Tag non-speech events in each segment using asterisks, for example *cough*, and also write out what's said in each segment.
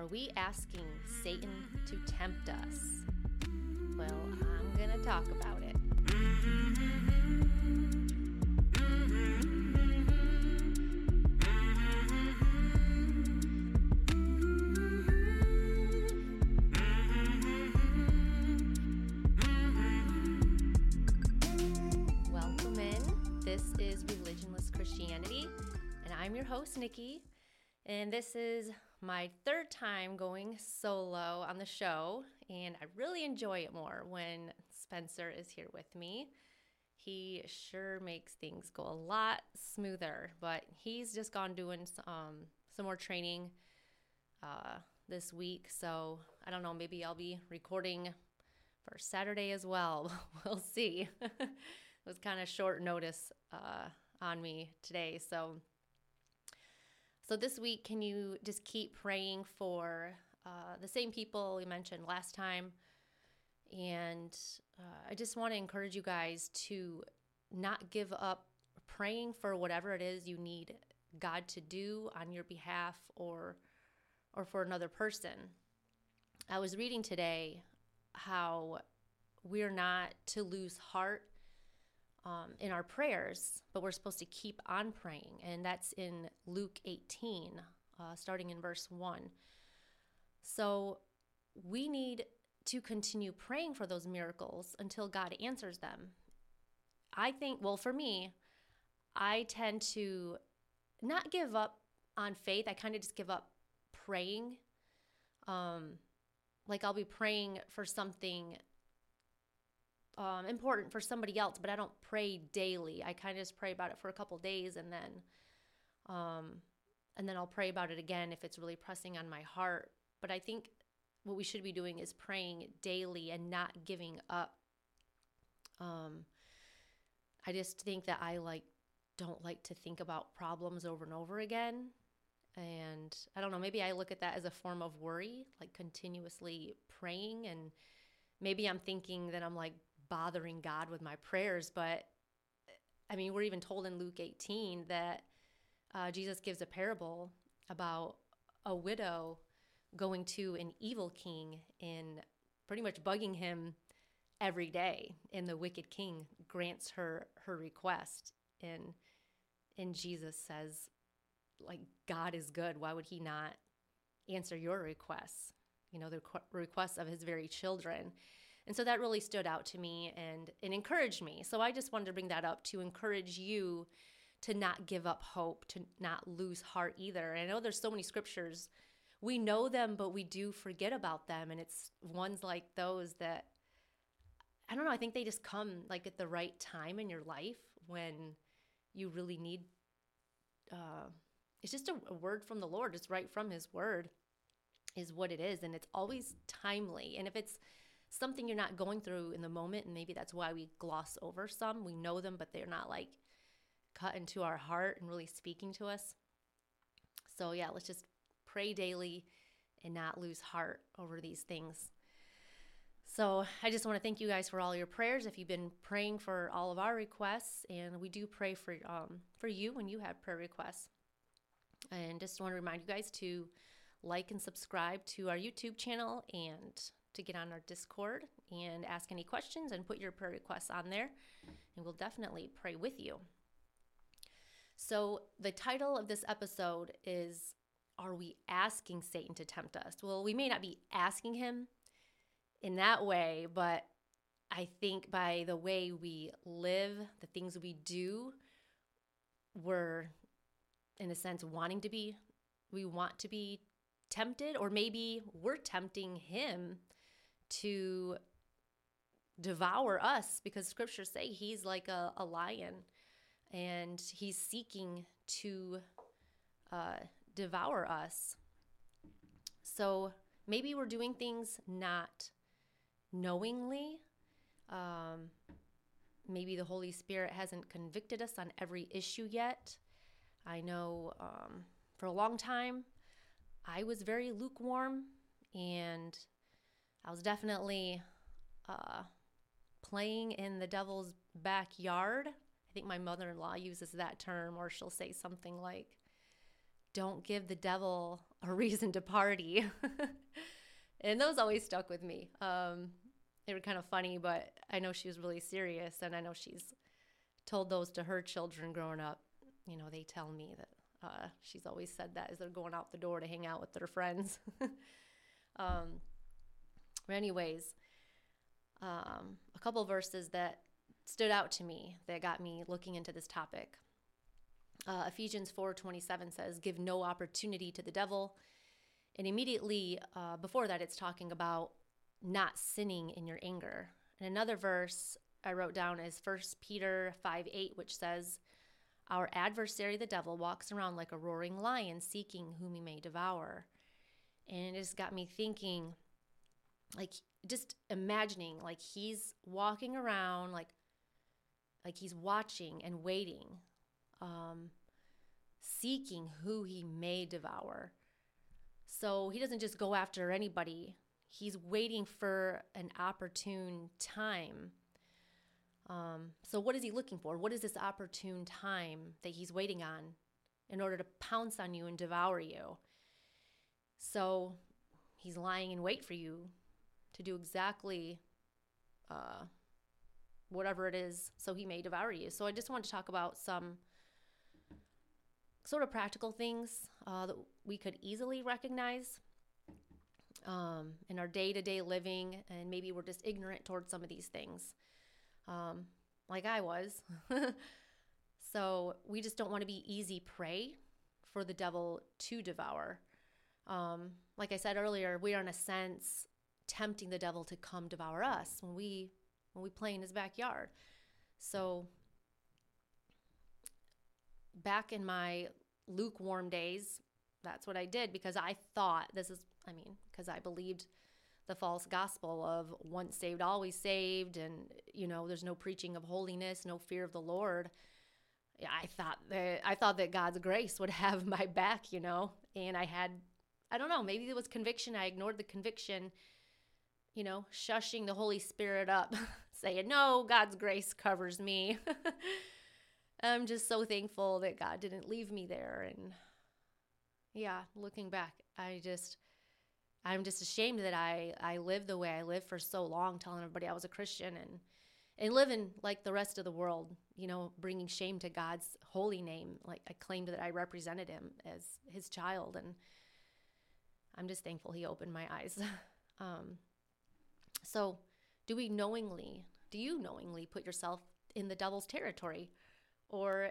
Are we asking Satan to tempt us? Well, I'm going to talk about it. Welcome in. This is Religionless Christianity, and I'm your host, Nikki. And this is my third time going solo on the show, and I really enjoy it more when Spencer is here with me. He sure makes things go a lot smoother, but he's just gone doing um, some more training uh, this week. So I don't know, maybe I'll be recording for Saturday as well. *laughs* we'll see. *laughs* it was kind of short notice uh, on me today. So so this week, can you just keep praying for uh, the same people we mentioned last time? And uh, I just want to encourage you guys to not give up praying for whatever it is you need God to do on your behalf or or for another person. I was reading today how we're not to lose heart um, in our prayers, but we're supposed to keep on praying. And that's in Luke 18, uh, starting in verse 1. So we need to continue praying for those miracles until God answers them. I think, well, for me, I tend to not give up on faith. I kind of just give up praying. Um, like I'll be praying for something um, important for somebody else, but I don't pray daily. I kind of just pray about it for a couple days and then, um, and then I'll pray about it again if it's really pressing on my heart. But I think what we should be doing is praying daily and not giving up. Um, I just think that I like don't like to think about problems over and over again. And I don't know, maybe I look at that as a form of worry, like continuously praying. And maybe I'm thinking that I'm like bothering God with my prayers. But I mean, we're even told in Luke 18 that uh, Jesus gives a parable about a widow going to an evil king and pretty much bugging him every day and the wicked king grants her her request. And and Jesus says like God is good. Why would he not answer your requests? You know the requests of his very children and so that really stood out to me and it encouraged me. So I just wanted to bring that up to encourage you to not give up hope, to not lose heart either. And I know there's so many scriptures. We know them, but we do forget about them. And it's ones like those that I don't know, I think they just come like at the right time in your life when you really need uh it's just a, a word from the Lord, it's right from his word is what it is and it's always timely. And if it's something you're not going through in the moment and maybe that's why we gloss over some we know them but they're not like cut into our heart and really speaking to us so yeah let's just pray daily and not lose heart over these things. So I just want to thank you guys for all your prayers. If you've been praying for all of our requests, and we do pray for um, for you when you have prayer requests. And just want to remind you guys to like and subscribe to our YouTube channel and to get on our Discord and ask any questions and put your prayer requests on there, and we'll definitely pray with you. So the title of this episode is Are we asking Satan to tempt us? Well, we may not be asking him in that way, but I think by the way we live, the things we do, we're in a sense wanting to be, we want to be tempted, or maybe we're tempting him to devour us because scriptures say he's like a, a lion and he's seeking to uh, devour us. So maybe we're doing things not knowingly. Um, maybe the Holy Spirit hasn't convicted us on every issue yet. I know um, for a long time I was very lukewarm and I was definitely uh, playing in the devil's backyard. I think my mother in law uses that term, or she'll say something like, Don't give the devil a *laughs* reason to party. *laughs* and those always stuck with me. Um, they were kind of funny, but I know she was really serious, and I know she's told those to her children growing up. You know, they tell me that uh, she's always said that as they're going out the door to hang out with their friends. *laughs* um, but anyways, um, a couple verses that stood out to me that got me looking into this topic. Uh, Ephesians 4:27 says, "Give no opportunity to the devil." And immediately uh, before that, it's talking about not sinning in your anger. And another verse I wrote down is 1 Peter 5 8, which says, Our adversary, the devil, walks around like a roaring lion, seeking whom he may devour. And it just got me thinking, like, just imagining, like, he's walking around, like, like he's watching and waiting, um, seeking who he may devour. So he doesn't just go after anybody he's waiting for an opportune time. Um, so, what is he looking for? What is this opportune time that he's waiting on in order to pounce on you and devour you? So, he's lying in wait for you to do exactly uh, whatever it is, so he may devour you. So, I just want to talk about some sort of practical things uh, that we could easily recognize um, in our day to day living, and maybe we're just ignorant towards some of these things, um, like I was. *laughs* so we just don't want to be easy prey for the devil to devour. Um, like I said earlier, we are in a sense tempting the devil to come devour us when we when we play in his backyard. So back in my lukewarm days, that's what I did because I thought this is I mean, because I believed the false gospel of once saved, always saved, and, you know, there's no preaching of holiness, no fear of the Lord. I thought that I thought that God's grace would *laughs* have my back, you know, and I had, I don't know, maybe it was conviction. I ignored the conviction, you know, shushing the Holy Spirit up, *laughs* saying, no, God's grace covers me. *laughs* I'm just so thankful that God didn't leave me there. And yeah, looking back, I just, I'm just ashamed that I I lived the way I lived for so long, telling everybody I was a Christian and and living like the rest of the world, you know, bringing shame to God's holy name. Like I claimed that I represented Him as His child, and I'm just thankful He opened my eyes. *laughs* um, so, do we knowingly, do you knowingly put yourself in the devil's territory, or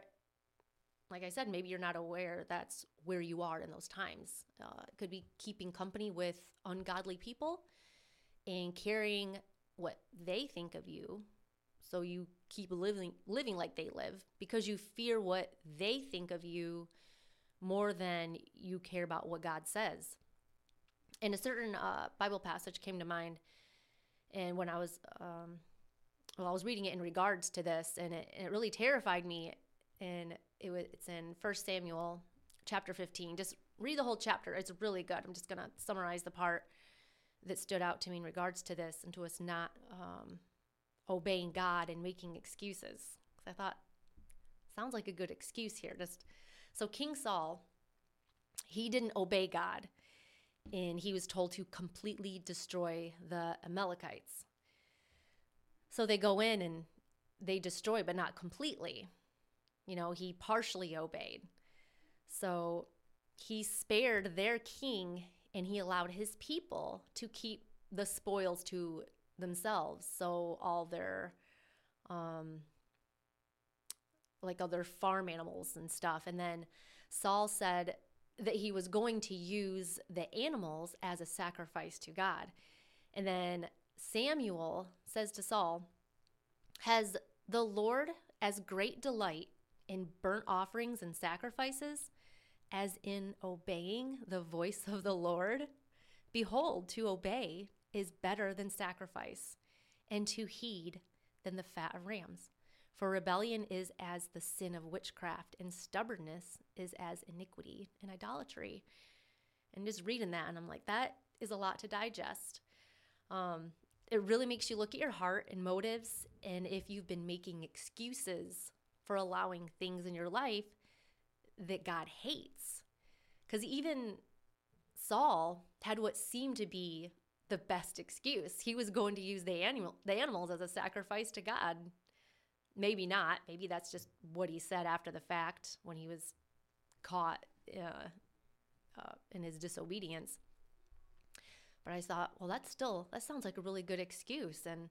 like I said, maybe you're not aware that's where you are in those times. Uh, it could be keeping company with ungodly people and carrying what they think of you. So you keep living living like they live because you fear what they think of you more than you care about what God says. And a certain uh, Bible passage came to mind, and when I was um, well, I was reading it in regards to this, and it, and it really terrified me. And it was it's in First Samuel chapter 15. Just read the whole chapter. It's really good. I'm just to summarize the part that stood out to me in regards to this and to us not um, obeying God and making excuses. Because I thought, sounds like a good excuse here. Just so King Saul, he didn't obey God, and he was told to completely destroy the Amalekites. So they go in and they destroy, but not completely. You know, he partially obeyed. So he spared their king and he allowed his people to keep the spoils to themselves. So all their, um, like other farm animals and stuff. And then Saul said that he was going to use the animals as a sacrifice to God. And then Samuel says to Saul, Has the Lord as great delight in burnt offerings and sacrifices as in obeying the voice of the Lord? Behold, to obey is better than sacrifice, and to heed than the fat of rams. For rebellion is as the sin of witchcraft, and stubbornness is as iniquity and idolatry. And just reading that, and I'm like, that is a lot to digest. Um, it really makes you look at your heart and motives, and if you've been making excuses for allowing things in your life that God hates. Because even Saul had what seemed to be the best excuse. He was going to use the animal the animals as a sacrifice to God. Maybe not. Maybe that's just what he said after the fact when he was caught uh, uh, in his disobedience. But I thought, well, that's still that sounds like a really good excuse. And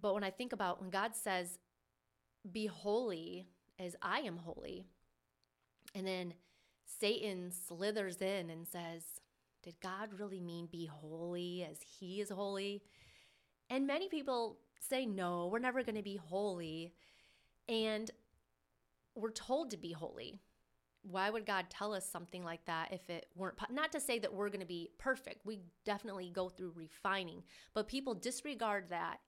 but when I think about when God says, "Be holy as I am holy," and then Satan slithers in and says, Did God really mean be holy as he is holy? And many people say, No, we're never going to be holy. And we're told to be holy. Why would God tell us something like that if it weren't? Not to say that we're going to be perfect. We definitely go through refining, but people disregard that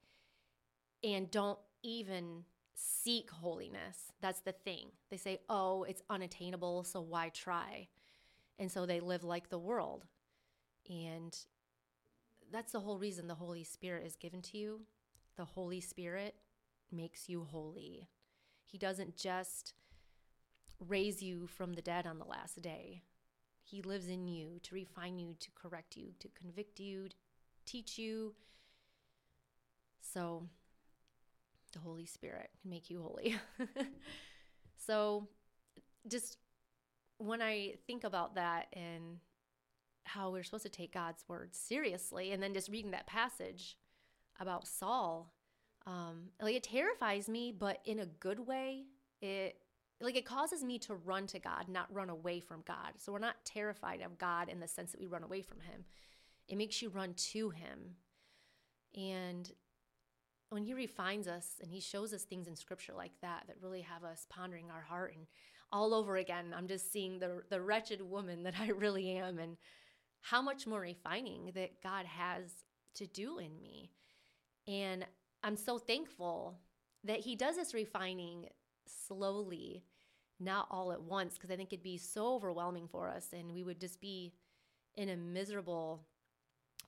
and don't even seek holiness. That's the thing. They say, oh, it's unattainable, so why try? And so they live like the world. And that's the whole reason the Holy Spirit is given to you. The Holy Spirit makes you holy. He doesn't just raise you from the dead on the last day. He lives in you to refine you, to correct you, to convict you, to teach you. So the Holy Spirit can make you holy. *laughs* so just when I think about that and how we're supposed to take God's word seriously, and then just reading that passage about Saul, um, like it terrifies me, but in a good way. It like it causes me to run to God, not run away from God. So we're not terrified of God in the sense that we run away from Him. It makes you run to Him, and when he refines us and he shows us things in scripture like that that really have us pondering our heart and all over again i'm just seeing the the wretched woman that *laughs* i really am and how much more refining that god has to do in me and i'm so thankful that he does this refining slowly not all at once because i think it'd be so overwhelming for us and we would just be in a miserable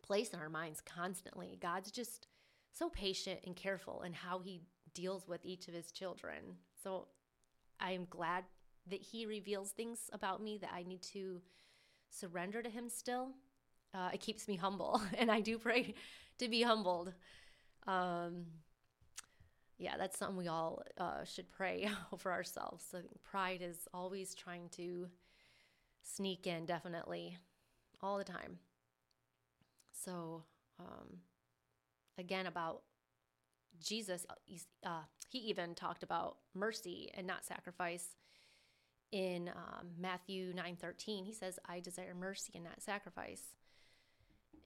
place in our minds constantly god's just so patient and careful in how he deals with each of his children. So I am glad that he reveals things about me that I need to surrender to him still. Uh, it keeps me humble, *laughs* and I do pray to be humbled. Um, yeah, that's something we all uh, should pray *laughs* for ourselves. Pride is always trying to sneak in, definitely, all the time. So, um, again about Jesus. Uh, uh, he even talked about mercy and not sacrifice. In um, Matthew nine thirteen, he says, "I desire mercy and not sacrifice."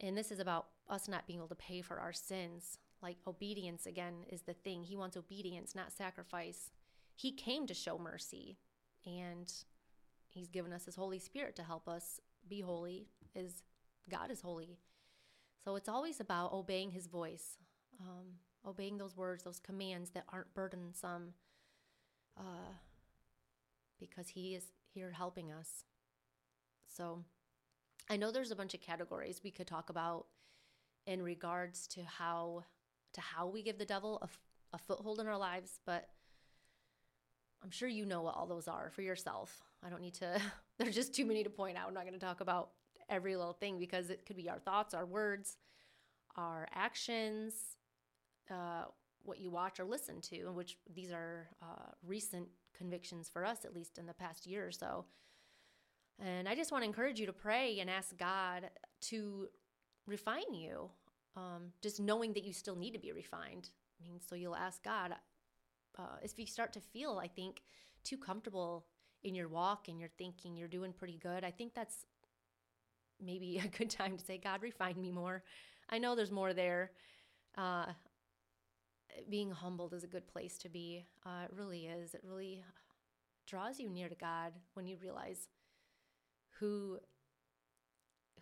And this is about us not being able to pay for our sins. Like obedience again is the thing. He wants obedience, not sacrifice. He came to show mercy, and He's given us His Holy Spirit to help us be holy, as God is holy. So it's always about obeying his voice, um, obeying those words, those commands that aren't burdensome, uh, because he is here helping us. So I know there's a bunch of categories we could talk about in regards to how to how we give the devil a, a foothold in our lives, but I'm sure you know what all those are for yourself. I don't need to, *laughs* there's just too many to point out. I'm not going to talk about every little thing because it could be our thoughts, our words, our actions, uh, what you watch or listen to, which these are uh, recent convictions for us, at least in the past year or so. And I just want to encourage you to pray and ask God to refine you, um, just knowing that you still need to be refined. I mean, so you'll ask God, uh, if you start to feel, I think, too comfortable in your walk and you're thinking you're doing pretty good, I think that's maybe *laughs* a good time to say, God, refine me more. I know there's more there. Uh, being humbled is a good place to be. Uh, it really is. It really draws you near to God when you realize who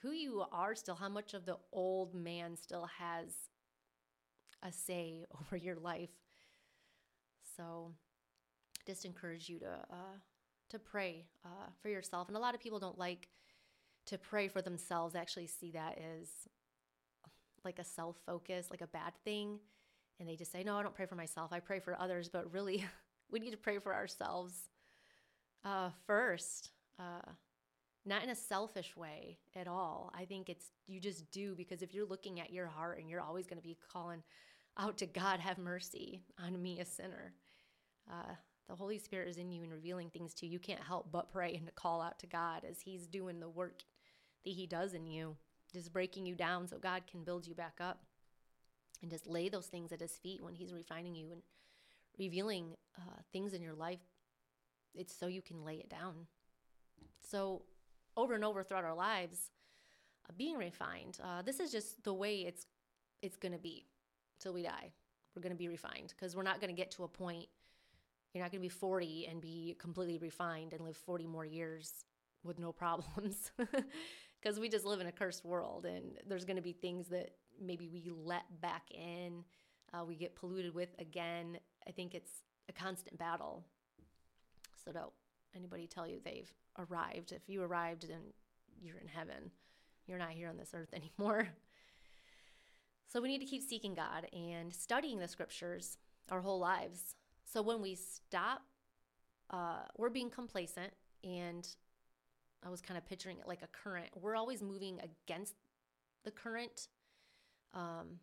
who you are still, how much of the old man still has a say *laughs* over your life. So, just encourage you to uh, to pray uh, for yourself. And a lot of people don't like to pray for themselves. actually see that as like a self focus, like a bad thing. And they just say, No, I don't pray for myself. I pray for others. But really, *laughs* we need to pray for ourselves uh, first. Not in a selfish way at all. I think it's you just do because if you're looking at your heart and you're always going to be calling out to God, have mercy on me, a sinner. Uh, the Holy Spirit is in you and revealing things to you. You can't help but pray and call out to God as He's doing the work that He does in you, just breaking you down so God can build you back up. And just lay those things at His feet when He's refining you and revealing uh, things in your life. It's so you can lay it down. So over and over throughout our lives uh, being refined. Uh, this is just the way it's it's going to be till we die. We're going to be refined because we're not going to get to a point. You're not going to be 40 and be completely refined and live 40 more years with no *laughs* problems because we just live in a cursed world and there's going to be things that maybe we let back in, uh, we get polluted with again. I think it's a constant battle. So don't anybody tell you they've arrived. If you arrived, then you're in heaven. You're not here on this earth *laughs* anymore. So we need to keep seeking God and studying the scriptures our whole lives. So when we stop, uh, we're being complacent, and I was kind of picturing it like a current. We're always moving against the current. Um,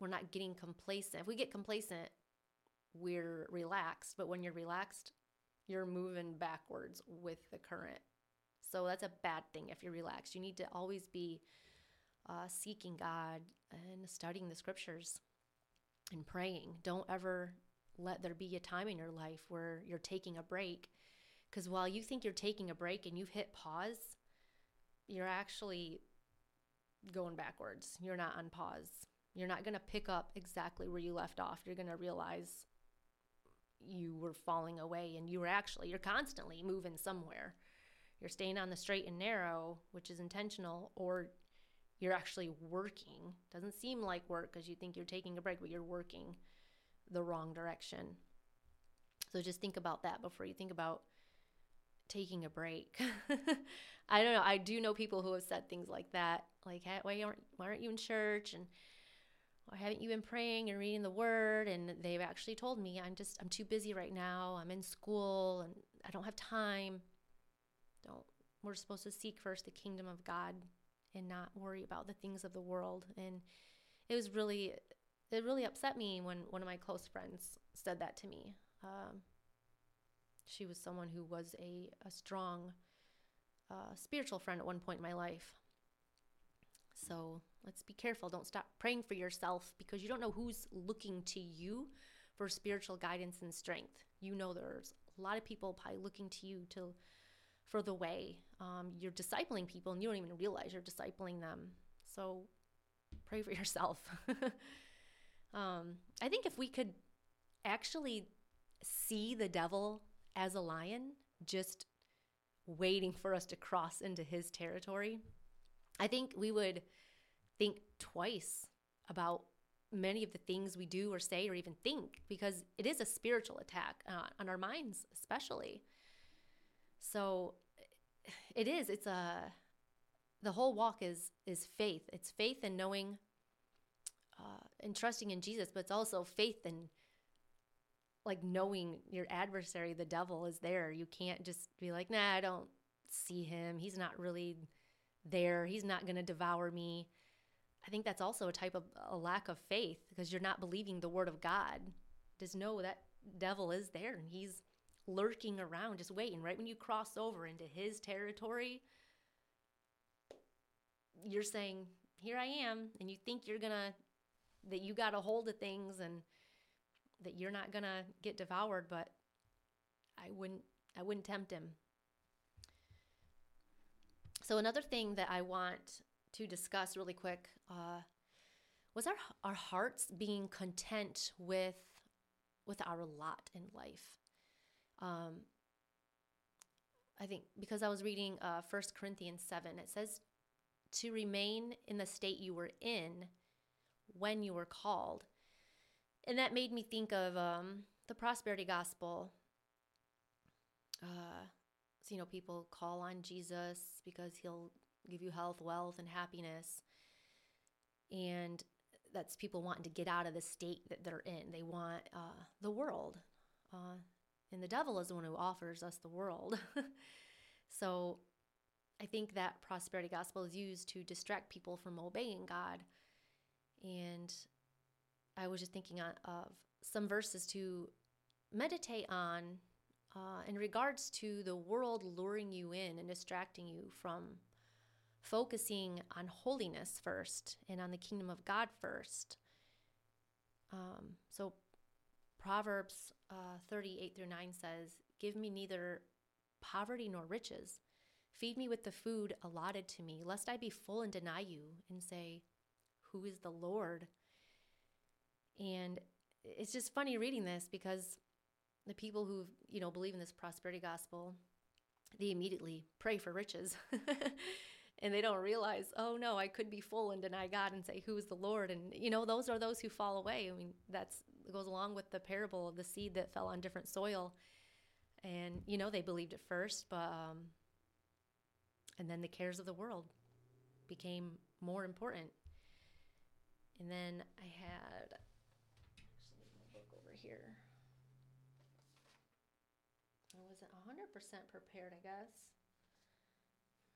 we're not getting complacent. If we get complacent, we're relaxed. But when you're relaxed, you're moving backwards with the current. So that's a bad thing if you're relaxed. You need to always be uh, seeking God and studying the scriptures and praying. Don't ever let there be a time in your life where you're taking a break. Because while you think you're taking a break and you've hit pause, you're actually going backwards. You're not on pause. You're not going to pick up exactly where you left off. You're going to realize you were falling away and you were actually you're constantly moving somewhere. You're staying on the straight and narrow which is intentional or you're actually working. Doesn't seem like work because you think you're taking a break but you're working the wrong direction. So just think about that before you think about taking a break. *laughs* I don't know. I do know people who have said things like that like hey, why aren't why aren't you in church? And haven't you been praying and reading the word? And they've actually told me, I'm just, I'm too busy right now. I'm in school and I don't have time. Don't, we're supposed to seek first the kingdom of God and not worry about the things of the world. And it was really, it really upset me when one of my close friends said that to me. Um, she was someone who was a, a strong uh, spiritual friend at one point in my life. So let's be careful. Don't stop praying for yourself because you don't know who's looking to you for spiritual guidance and strength. You know, there's a lot of people probably looking to you to for the way. Um, you're discipling people and you don't even realize you're discipling them. So pray for *laughs* yourself. um, I think if we could actually see the devil as a lion, just waiting for us to cross into his territory, I think we would think twice about many of the things we do or say or even think because it is a spiritual attack uh, on our minds, especially. So it is. It's a the whole walk is is faith. It's faith in knowing uh, and trusting in Jesus, but it's also faith in like knowing your adversary, the devil, is there. You can't just be like, nah, I don't see him. He's not really there. He's not going to devour me. I think that's also a type of a lack of faith because you're not believing the word of God. Just know that devil is there and he's lurking around, just waiting. Right when you cross over into his territory, you're saying, Here I am. And you think you're going to, that you got a hold of things and that you're not going to get devoured, but I wouldn't, I wouldn't tempt him. So another thing that I want to discuss really quick uh, was our our hearts being content with with our lot in life. Um, I think because I was reading uh, 1 Corinthians 7, it says to remain in the state you were in when you were called. And that made me think of um, the prosperity gospel. Uh, so, you know, people call on Jesus because he'll give you health, wealth, and happiness. And that's people wanting to get out of the state that they're in. They want uh, the world. Uh, and the devil is the one who offers us the world. *laughs* so I think that prosperity gospel is used to distract people from obeying God. And I was just thinking of some verses to meditate on uh, in regards to the world luring you in and distracting you from focusing on holiness first and on the kingdom of God first. Um, so Proverbs uh, 38 through 9 says, Give me neither poverty nor riches. Feed me with the food allotted to me, lest I be full and deny you and say, Who is the Lord? And it's just funny reading this because the people who, you know, believe in this prosperity gospel, they immediately pray for riches. *laughs* and they don't realize, oh no, I could be full and deny God and say, Who is the Lord? And you know, those are those who fall away. I mean, that's goes along with the parable of the seed that fell on different soil. And you know, they believed at first, but um, and then the cares of the world became more important. And then I had my book over here. I wasn't 100% prepared, I guess.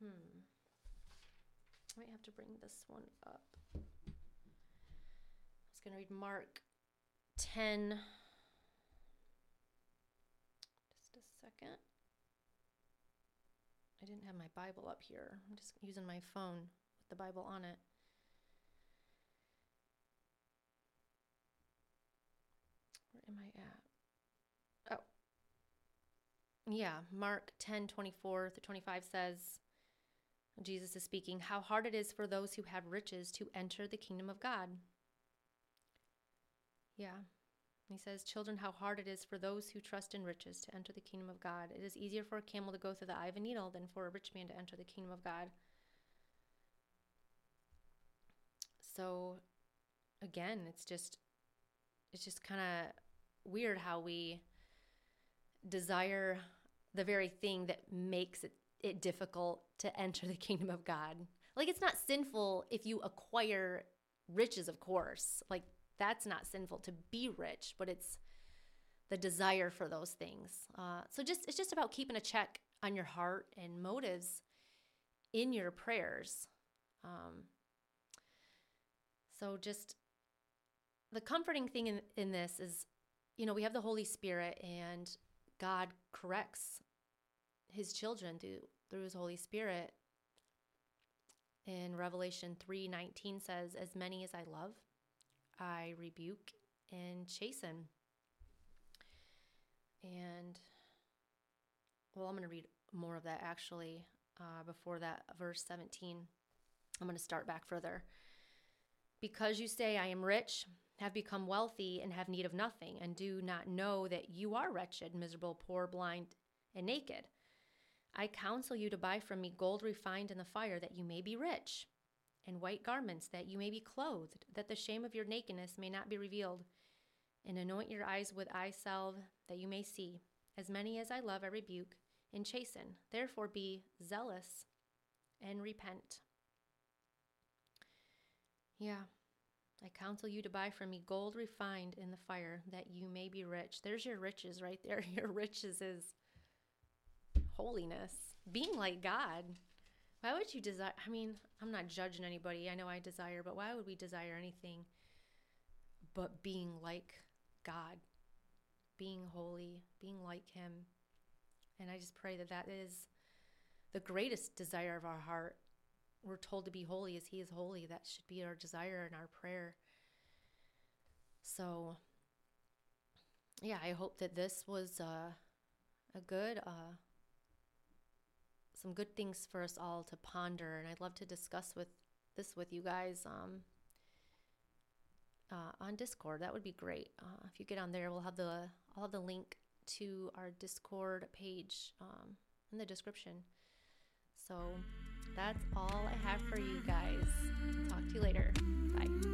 Hmm. I might have to bring this one up. I was going to read Mark 10. Just a second. I didn't have my Bible up here. I'm just using my phone with the Bible on it. Where am I at? Oh. Yeah, Mark 10 24 to 25 says, Jesus is speaking, how hard it is for those who have riches to enter the kingdom of God. Yeah. He says, Children, how hard it is for those who trust in riches to enter the kingdom of God. It is easier for a camel to go through the eye of a needle than for a rich man to enter the kingdom of God. So, again, it's just, it's just kind of weird how we desire the very thing that makes it it difficult to enter the *laughs* kingdom of God. Like it's not sinful if you acquire riches, of course. Like that's not sinful to be rich, but it's the desire for those things. Uh, so just it's just about keeping a check on your heart and motives in your prayers. Um, so just the comforting thing in, in this is, you know, we have the Holy Spirit and God corrects his children through through his Holy Spirit. In Revelation 3:19 says, "As many as I love, I rebuke and chasten." And well, I'm going to read more of that actually uh, before that verse 17. I'm going to start back further. Because you say, I am rich, have become wealthy, and have need of nothing, and do not know that you are wretched, miserable, poor, blind, and naked. I counsel you to buy from me gold refined in the fire, that you may be rich, and white garments, that you may be clothed, that the shame of your nakedness may not be revealed. And anoint your eyes with eye salve, that you may see. As many as I love, I rebuke and chasten. Therefore, be zealous and repent. Yeah. I counsel you to buy from me gold refined in the fire, that you may be rich. There's your riches right there. *laughs* Your riches is holiness, being like God. Why would you desire? I mean, I'm not judging anybody. I know I desire, but why would we desire anything but being like God, being holy, being like Him? And I just pray that that is the greatest desire of our heart. We're told to be holy as He is holy. That should be our desire and our prayer. So, yeah, I hope that this was uh, a good, uh, some good things for us all to ponder. And I'd love to discuss with this with you guys um, uh, on Discord. That would be great. Uh, if you get on there, we'll have the I'll have the link to our Discord page um, in the description. So that's all I have for you guys. Talk to you later. Bye.